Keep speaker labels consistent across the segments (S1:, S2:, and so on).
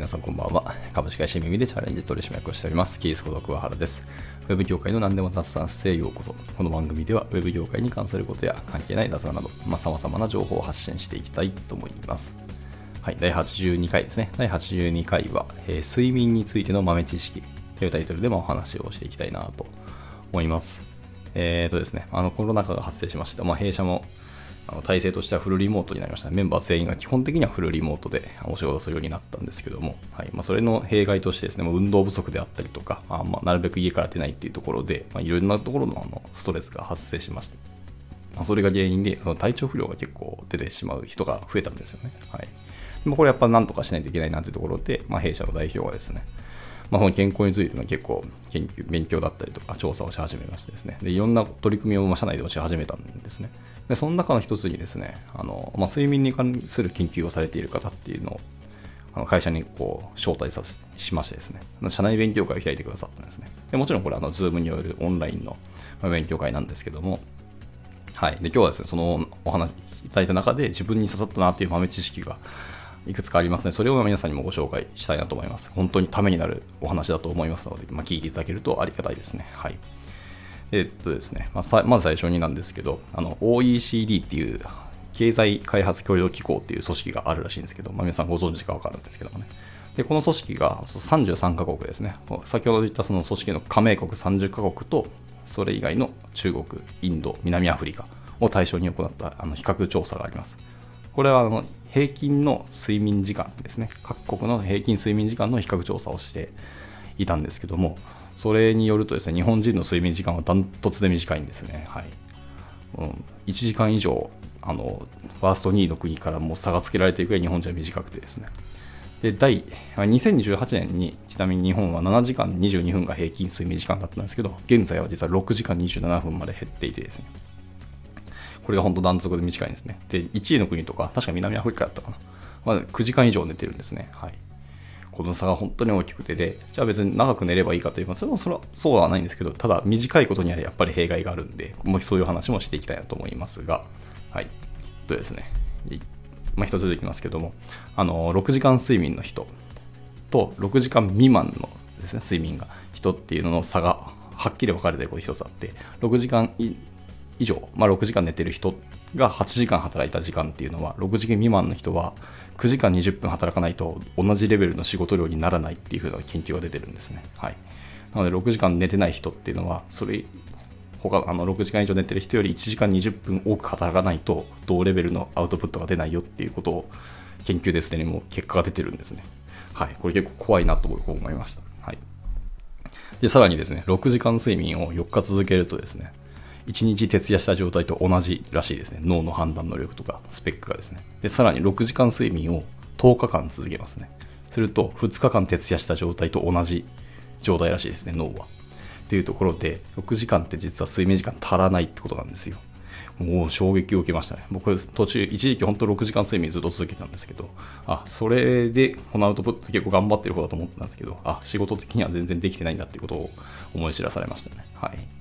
S1: 皆さんこんばんは。株式会社耳でチャレンジ取締役をしております。キースこと桑原です。ウェブ業界の何でも雑談室へようこそ。この番組ではウェブ業界に関することや関係ない雑談など、まあ、様々な情報を発信していきたいと思います。はい、第82回ですね。第82回は、えー、睡眠についての豆知識というタイトルでもお話をしていきたいなと思います。えーとですね、あのコロナ禍が発生しました。まあ、弊社もあの体制としてはフルリモートになりました。メンバー全員が基本的にはフルリモートでお仕事するようになったんですけども、はいまあ、それの弊害としてですね、もう運動不足であったりとか、あまあ、なるべく家から出ないっていうところで、まあ、いろなところのあのストレスが発生しました。まあ、それが原因で、その体調不良が結構出てしまう人が増えたんですよね。はい。でもこれやっぱなんとかしないといけないなというところで、まあ、弊社の代表はですね、まあ、その健康についての結構研究、勉強だったりとか調査をし始めましてですね、でいろんな取り組みを社内でもし始めたんですね。で、その中の一つにですね、あの、まあ、睡眠に関する研究をされている方っていうのを、あの会社にこう招待さしましてですね、社内勉強会を開いてくださったんですね。でもちろんこれあの、ズームによるオンラインの勉強会なんですけども、はい。で、今日はですね、そのお話いただいた中で自分に刺さったなっていう豆知識がいくつかありますので、それを皆さんにもご紹介したいなと思います。本当にためになるお話だと思いますので、まあ、聞いていただけるとありがたいですね。はい。えっとですね、まあ、まず最初になんですけど、あの OECD っていう経済開発協力機構っていう組織があるらしいんですけど、まあ、皆さんご存知かわかるんですけどもね。で、この組織が33カ国ですね。先ほど言ったその組織の加盟国30カ国と、それ以外の中国、インド、南アフリカを対象に行ったあの比較調査があります。これはあの平均の睡眠時間ですね各国の平均睡眠時間の比較調査をしていたんですけどもそれによるとですね日本人の睡眠時間はダントツで短いんですね、はいうん、1時間以上あのファースト2位の国からも差がつけられていくぐらい日本人は短くてですねで第2018年にちなみに日本は7時間22分が平均睡眠時間だったんですけど現在は実は6時間27分まで減っていてですねこれが本当断続で短いんですね。で、1位の国とか、確か南アフリカだったかな。まあ、9時間以上寝てるんですね。はい。この差が本当に大きくてで、じゃあ別に長く寝ればいいかというと、それはそれはそうはないんですけど、ただ短いことにはやっぱり弊害があるんで、まあ、そういう話もしていきたいなと思いますが、はい。とですね、まあ、一つ出てきますけども、あの、6時間睡眠の人と6時間未満のですね、睡眠が人っていうのの差がはっきり分かれてること一つあって、6時間以上、まあ、6時間寝てる人が8時間働いた時間っていうのは6時間未満の人は9時間20分働かないと同じレベルの仕事量にならないっていう風な研究が出てるんですね。はい、なので6時間寝てない人っていうのはそれ他あの6時間以上寝てる人より1時間20分多く働かないと同レベルのアウトプットが出ないよっていうことを研究ですでにもう結果が出てるんですね。はい、これ結構怖いなと思いました。はい、でさらにですね6時間睡眠を4日続けるとですね1日徹夜した状態と同じらしいですね。脳の判断能力とかスペックがですね。で、さらに6時間睡眠を10日間続けますね。すると、2日間徹夜した状態と同じ状態らしいですね、脳は。っていうところで、6時間って実は睡眠時間足らないってことなんですよ。もう衝撃を受けましたね。僕、途中、一時期本当6時間睡眠ずっと続けてたんですけど、あ、それでこのアウトプット結構頑張ってる方だと思ったんですけど、あ、仕事的には全然できてないんだってことを思い知らされましたね。はい。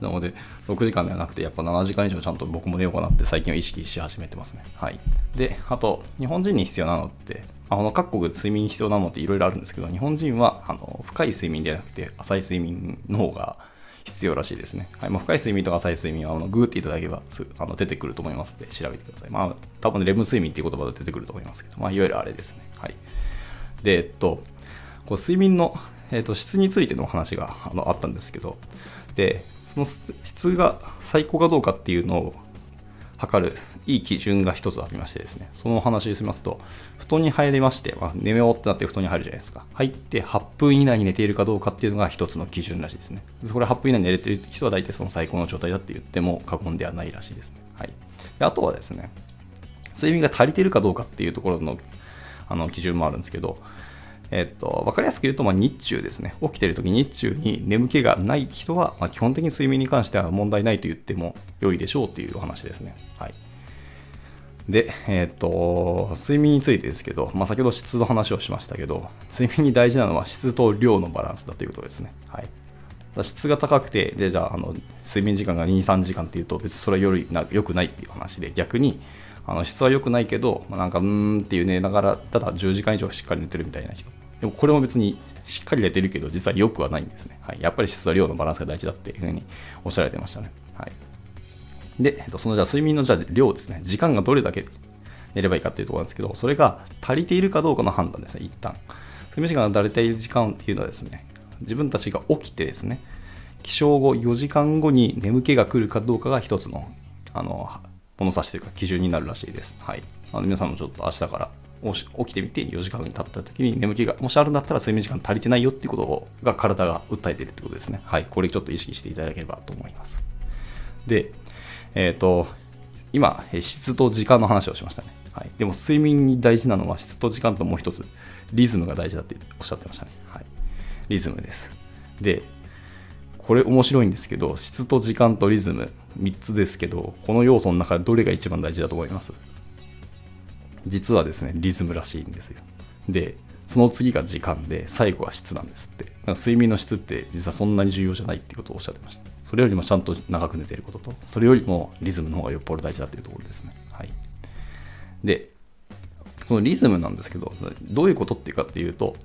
S1: なので、6時間ではなくて、やっぱ7時間以上ちゃんと僕も寝ようかなって最近は意識し始めてますね。はい。で、あと、日本人に必要なのって、あの各国睡眠に必要なのっていろいろあるんですけど、日本人はあの深い睡眠ではなくて浅い睡眠の方が必要らしいですね。はいまあ、深い睡眠とか浅い睡眠はあのグーっていただければあの出てくると思いますので調べてください。まあ多分、レム睡眠っていう言葉で出てくると思いますけど、まあ、いわゆるあれですね。はい。で、えっと、こう睡眠の、えっと、質についての話があのあったんですけど、で、その質が最高かどうかっていうのを測るいい基準が一つありましてですね、そのお話をしますと、布団に入りまして、まあ、寝ようってなって布団に入るじゃないですか。入って8分以内に寝ているかどうかっていうのが一つの基準らしいですね。これ8分以内に寝れてる人は大体その最高の状態だって言っても過言ではないらしいですね。はい。であとはですね、睡眠が足りているかどうかっていうところのあの基準もあるんですけど、えっと、わかりやすく言うと、ま、日中ですね。起きてる時日中に眠気がない人は、ま、基本的に睡眠に関しては問題ないと言っても良いでしょうというお話ですね。はい。で、えっと、睡眠についてですけど、まあ、先ほど質の話をしましたけど、睡眠に大事なのは質と量のバランスだということですね。はい。質が高くて、で、じゃあ、あの、睡眠時間が2、3時間っていうと、別にそれはよりな良くないっていう話で、逆に、あの質は良くないけど、ま、なんかうーんっていう寝ながら、ただ10時間以上しっかり寝てるみたいな人。でもこれも別にしっかり寝てるけど、実は良くはないんですね。はい、やっぱり質と量のバランスが大事だっていうふうにおっしゃられてましたね。はい、で、そのじゃあ睡眠のじゃあ量ですね。時間がどれだけ寝ればいいかっていうところなんですけど、それが足りているかどうかの判断ですね、一旦。睡眠時間が足りている時間っていうのはですね、自分たちが起きてですね、起床後4時間後に眠気が来るかどうかが一つの、あの、物差しというか基準になるらしいです。はい。あの皆さんもちょっと明日から起きてみて4時間に経った時に眠気がもしあるんだったら睡眠時間足りてないよっていうことが体が訴えているってことですね。はい。これちょっと意識していただければと思います。で、えっ、ー、と、今、質と時間の話をしましたね。はい。でも睡眠に大事なのは質と時間ともう一つ、リズムが大事だっておっしゃってましたね。はい。リズムです。で、これ面白いんですけど、質と時間とリズム、3つですけど、この要素の中でどれが一番大事だと思います？実はですね、リズムらしいんですよ。で、その次が時間で、最後は質なんですって。か睡眠の質って実はそんなに重要じゃないってことをおっしゃってました。それよりもちゃんと長く寝てることと、それよりもリズムの方がよっぽど大事だっていうところですね。はい。で、そのリズムなんですけど、どういうことっていうかっていうと、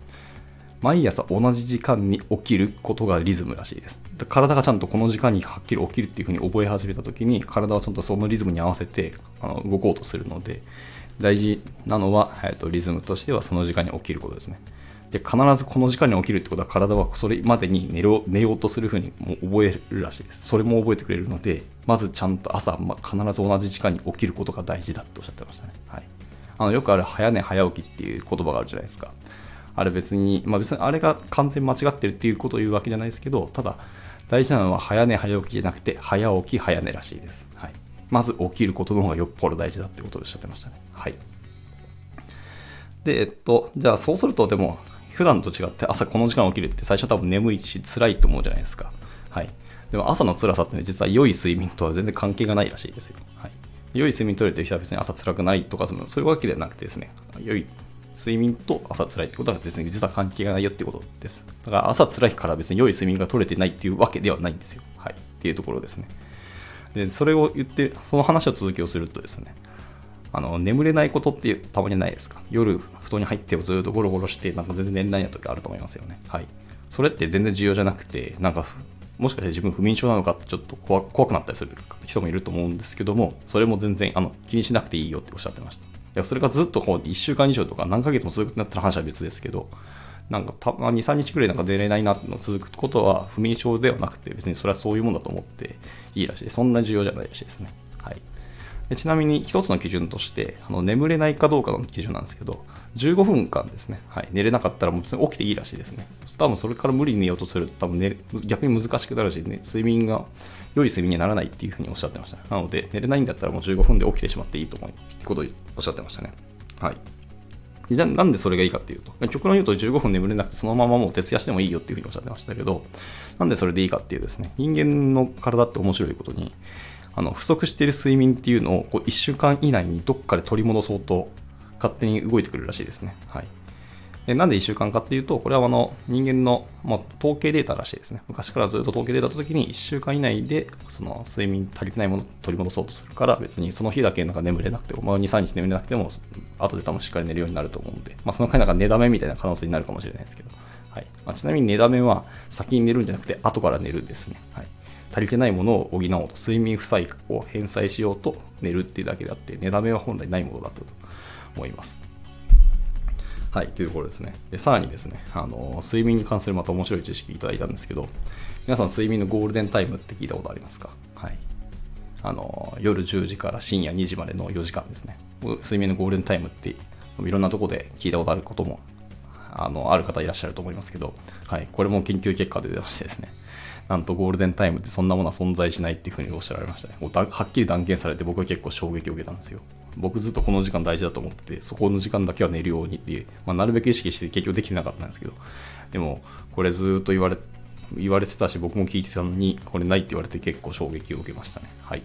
S1: 毎朝同じ時間に起きることがリズムらしいです。体がちゃんとこの時間にはっきり起きるっていうふうに覚え始めた時に、体はちゃんとそのリズムに合わせてあの動こうとするので、大事なのは、えーと、リズムとしてはその時間に起きることですね。で、必ずこの時間に起きるってことは体はそれまでに寝ろ寝ようとするふうにも覚えるらしいです。それも覚えてくれるので、まずちゃんと朝、まあ、必ず同じ時間に起きることが大事だっておっしゃってましたね。はい。あのよくある早寝早起きっていう言葉があるじゃないですか。あれ別に、まあ別にあれが完全間違ってるっていうことを言うわけじゃないですけど、ただ、大事なのは早寝早起きじゃなくて、早起き早寝らしいです。はい。まず起きることの方がよっぽど大事だってことをおっしゃってましたね。はい。で、えっと、じゃあそうするとでも、普段と違って朝この時間起きるって最初多分眠いし辛いと思うじゃないですか。はい。でも朝の辛さって、ね、実は良い睡眠とは全然関係がないらしいですよ。はい。良い睡眠取れてる人は別に朝辛くないとか、そういうわけではなくてですね、良い睡眠と朝辛いってことは別に実は関係がないよってことです。だから朝辛いから別に良い睡眠が取れてないっていうわけではないんですよ。はい。っていうところですね。で、それを言って、その話を続きをするとですね、あの、眠れないことってたまにないですか？夜、布団に入ってずっとゴロゴロして、なんか全然寝れない時あると思いますよね。はい。それって全然重要じゃなくて、なんか、もしかして自分不眠症なのかってちょっと怖くなったりする人もいると思うんですけども、それも全然あの気にしなくていいよっておっしゃってましたい。やそれがずっとこう1週間以上とか何ヶ月も続くなったら話は別ですけど、なんかたまに2、3日くらいなんか出れないなっての続くことは不眠症ではなくて別にそれはそういうもんだと思っていいらしい。そんな重要じゃないらしいですね。はい。でちなみに一つの基準としてあの眠れないかどうかの基準なんですけど、15分間ですね。はい。寝れなかったらもう別に起きていいらしいですね。多分それから無理に寝ようとすると多分寝逆に難しくなるしね、睡眠が良い睡眠にならないっていうふうにおっしゃってました。なので、寝れないんだったらもう15分で起きてしまっていいと思うってことをおっしゃってましたね。はい。じゃなんでそれがいいかっていうと、極論言うと15分眠れなくてそのままもう徹夜してもいいよっていうふうにおっしゃってましたけど、なんでそれでいいかっていうですね、人間の体って面白いことに、あの不足している睡眠っていうのをこう1週間以内にどっかで取り戻そうと勝手に動いてくるらしいですね。はい。でなんで1週間かっていうと、これはあの人間の、まあ、統計データらしいですね。昔からずっと統計データた時に1週間以内でその睡眠足りてないものを取り戻そうとするから、別にその日だけなんか眠れなくても、まあ、2、3日眠れなくても、後で多分しっかり寝るようになると思うんで、まあ、その回なんか寝だめみたいな可能性になるかもしれないですけど。はいまあ、ちなみに寝だめは先に寝るんじゃなくて後から寝るんですね。はい足りてないものを補おうと、睡眠負債を返済しようと寝るっていうだけであって、寝だめは本来ないものだと思います。はい、というところですね。で、さらにですね、あの、睡眠に関するまた面白い知識いただいたんですけど、皆さん睡眠のゴールデンタイムって聞いたことありますか？はい。あの、夜10時から深夜2時までの4時間ですね。睡眠のゴールデンタイムっていろんなとこで聞いたことあることも、あの、ある方いらっしゃると思いますけど、はい、これも研究結果で出ましてですね、なんとゴールデンタイムってそんなものは存在しないっていうふうにおっしゃられましたね。はっきり断言されて僕は結構衝撃を受けたんですよ。僕ずっとこの時間大事だと思ってて、そこの時間だけは寝るようにっていう、まあ、なるべく意識して結局できてなかったんですけど、でも、これずっと言われ、言われてたし、僕も聞いてたのに、これないって言われて結構衝撃を受けましたね。はい。っ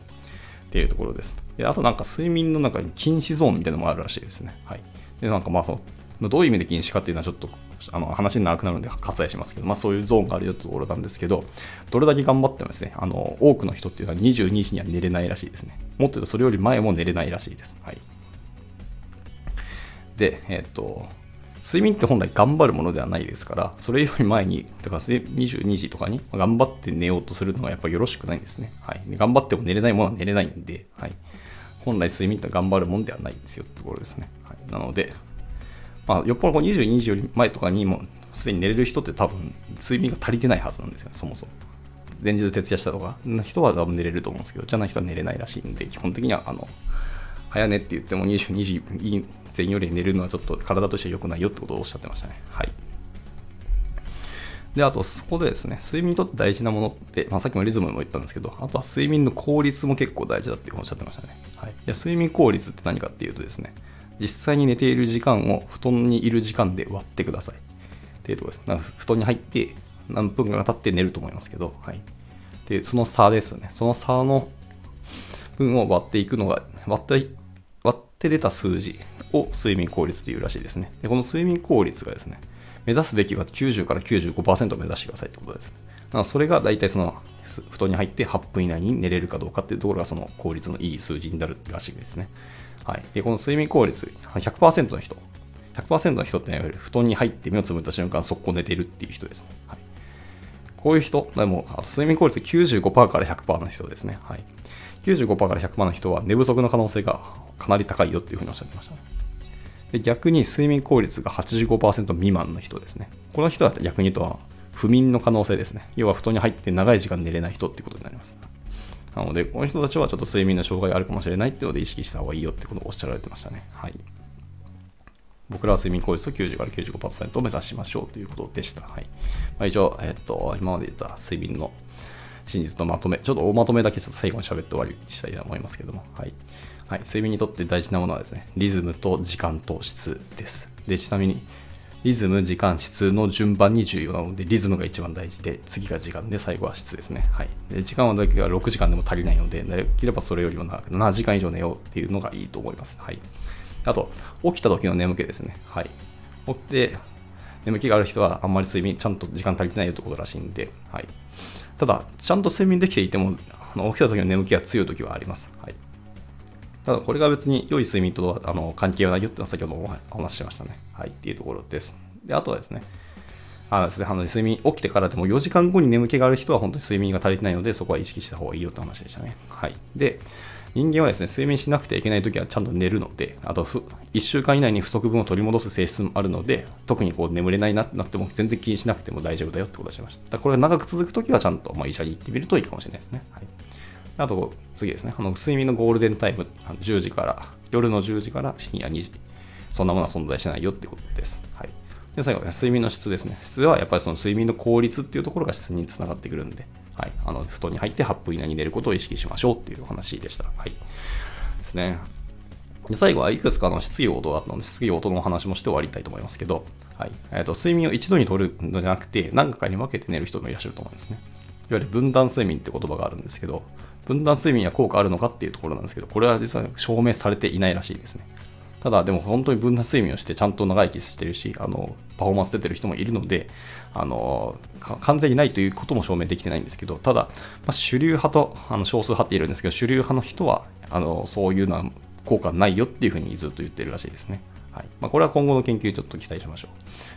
S1: ていうところです。であとなんか睡眠の中に禁止ゾーンみたいなのもあるらしいですね。はい。で、なんかまあその、どういう意味で禁止かっていうのはちょっとあの話長くなるので割愛しますけど、まあ、そういうゾーンがあるよってところなんですけど、どれだけ頑張ってもですね、あの多くの人っていうのは22時には寝れないらしいですね。もっと言うとそれより前も寝れないらしいです。はい、で、えっ、と、睡眠って本来頑張るものではないですから、それより前に、だか22時とかに頑張って寝ようとするのはやっぱりよろしくないんですね。はい。頑張っても寝れないものは寝れないんで、はい。本来睡眠って頑張るもんではないんですよってところですね。はい、なので、まあ、よっぽど22時より前とかにもすでに寝れる人って多分睡眠が足りてないはずなんですよ、そもそも。前日徹夜したとかの人は多分寝れると思うんですけど、じゃない人は寝れないらしいんで、基本的には、あの、早寝って言っても22時前より寝るのはちょっと体として良くないよってことをおっしゃってましたね。はい。で、あと、そこでですね、睡眠にとって大事なものって、まあ、さっきもリズムも言ったんですけど、あとは睡眠の効率も結構大事だっておっしゃってましたね。はい。で睡眠効率って何かっていうとですね、実際に寝ている時間を布団にいる時間で割ってください。っていうところです。布団に入って何分か経って寝ると思いますけど、はい。で、その差ですね。その差の分を割っていくのが、割って割って出た数字を睡眠効率というらしいですね。で、この睡眠効率がですね、目指すべきは90から95%を目指してくださいってことです。だそれが大体その布団に入って8分以内に寝れるかどうかっていうところがその効率のいい数字になるらしいですね。はい。で、この睡眠効率100%の人、100%の人ってね、布団に入って目をつぶった瞬間速攻寝ているっていう人ですね。はい。こういう人、でも、睡眠効率95%から100%の人ですね。はい。95%から100%の人は寝不足の可能性がかなり高いよっていうふうにおっしゃってました、ね。で逆に睡眠効率が85%未満の人ですね。この人は逆に言うと不眠の可能性ですね。要は布団に入って長い時間寝れない人ってことになります。なので、この人たちはちょっと睡眠の障害があるかもしれないっていうので意識した方がいいよってことをおっしゃられてましたね。はい。僕らは睡眠効率を90から95%を目指しましょうということでした。はい。まあ、以上、えっと、今まで言った睡眠の真実のまとめ、ちょっと大まとめだけちょっと最後に喋って終わりにしたいと思いますけども、はい。はい、睡眠にとって大事なものはですね、リズムと時間と質です。で、ちなみに、リズム、時間、質の順番に重要なので、リズムが一番大事で、次が時間で、最後は質ですね。はい。で、時間はだけは6時間でも足りないので、できればそれよりも長く、7時間以上寝ようっていうのがいいと思います。はい。あと、起きた時の眠気ですね。はい。起きて、眠気がある人はあんまり睡眠、ちゃんと時間足りてないよってことらしいんで、はい。ただ、ちゃんと睡眠できていても、あの起きた時の眠気が強い時はあります。はい。ただこれが別に良い睡眠とはあの関係はないよっていうのは先ほどもお話ししましたね。はい、っていうところです。で、あとはですね、あのですね、あの睡眠起きてからでも4時間後に眠気がある人は本当に睡眠が足りてないので、そこは意識した方がいいよって話でしたね。はい。で、人間はですね、睡眠しなくてはいけないときはちゃんと寝るので、あと1週間以内に不足分を取り戻す性質もあるので、特にこう眠れないなってなっても全然気にしなくても大丈夫だよってことをしました。これが長く続くときはちゃんとまあ医者に行ってみるといいかもしれないですね。はい。あと、次ですね、あの睡眠のゴールデンタイム、10時から夜の10時から深夜2時。そんなものは存在しないよってことです。はい。で、最後ね、睡眠の質ですね。質はやっぱりその睡眠の効率っていうところが質につながってくるんで、はい。あの、布団に入って8分以内に寝ることを意識しましょうっていうお話でした。はい。ですね。で最後はいくつかの質疑応答があったので、質疑応答のお話もして終わりたいと思いますけど、はい。えっ、ー、と、睡眠を一度にとるのじゃなくて、何回に分けて寝る人もいらっしゃると思うんですね。わゆる分断睡眠って言葉があるんですけど、分断睡眠は効果あるのかっていうところなんですけど、これは実は証明されていないらしいですね。ただ、でも本当に分断睡眠をしてちゃんと長生きしてるし、あの、パフォーマンス出てる人もいるので、あの、完全にないということも証明できてないんですけど、ただ、まあ、主流派とあの少数派っているんですけど、主流派の人は、あの、そういうのは効果ないよっていうふうにずっと言ってるらしいですね。はいまあ、これは今後の研究ちょっと期待しましょ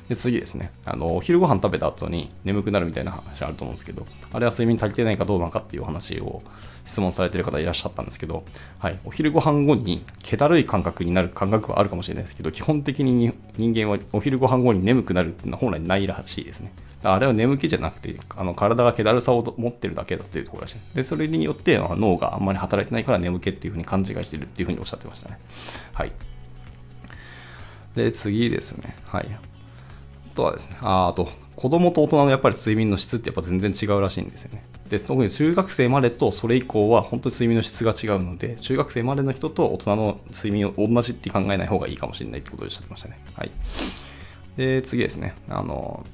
S1: う。で、次ですね。あの、お昼ご飯食べた後に眠くなるみたいな話あると思うんですけど、あれは睡眠足りてないかどうなのかっていう話を質問されてる方いらっしゃったんですけど、はい、お昼ご飯後に気だるい感覚になる感覚はあるかもしれないですけど、基本的に人間はお昼ご飯後に眠くなるっていうのは本来ないらしいですね。あれは眠気じゃなくて、あの体が気だるさを持ってるだけだっていうところらしい。で、それによって脳があんまり働いてないから眠気っていうふうに勘違いしてるっていうふうにおっしゃってましたね。はい。で、次ですね。はい。あとはですね、ああと、子供と大人のやっぱり睡眠の質ってやっぱ全然違うらしいんですよね。で、特に中学生までとそれ以降は本当に睡眠の質が違うので、中学生までの人と大人の睡眠を同じって考えない方がいいかもしれないってことをおっしゃってましたね。はい。で、次ですね。あの、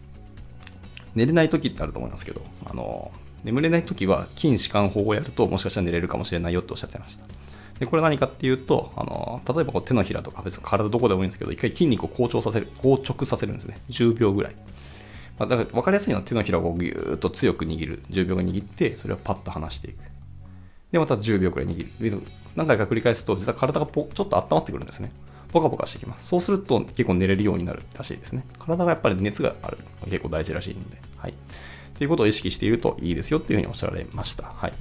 S1: 寝れない時ってあると思いますけど、あの、眠れない時は筋弛緩法をやるともしかしたら寝れるかもしれないよっておっしゃってました。で、これ何かっていうと、あの、例えばこう手のひらとか別に体どこでもいいんですけど、一回筋肉を硬直させる、硬直させるんですね。10秒ぐらい。まあ、だから分かりやすいのは手のひらをぎゅーっと強く握る。10秒が握って、それをパッと離していく。で、また10秒くらい握る。何回か繰り返すと、実は体がポちょっと温まってくるんですね。ポカポカしてきます。そうすると結構寝れるようになるらしいですね。体がやっぱり熱がある。結構大事らしいんで。はい。ということを意識しているといいですよっていうふうにおっしゃられました。はい。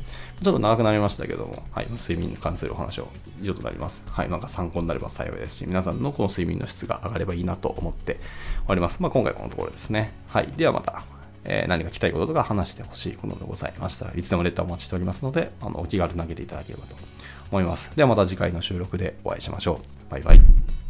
S1: ちょっと長くなりましたけども、はい。睡眠に関するお話を以上となります。はい。なんか参考になれば幸いですし、皆さんのこの睡眠の質が上がればいいなと思っております。まあ、今回このところですね。はい。ではまた。えー、何か聞きたいこととか話してほしいことでございましたらいつでもレターお待ちしておりますので、あのお気軽に投げていただければと思います。ではまた次回の収録でお会いしましょう。バイバイ。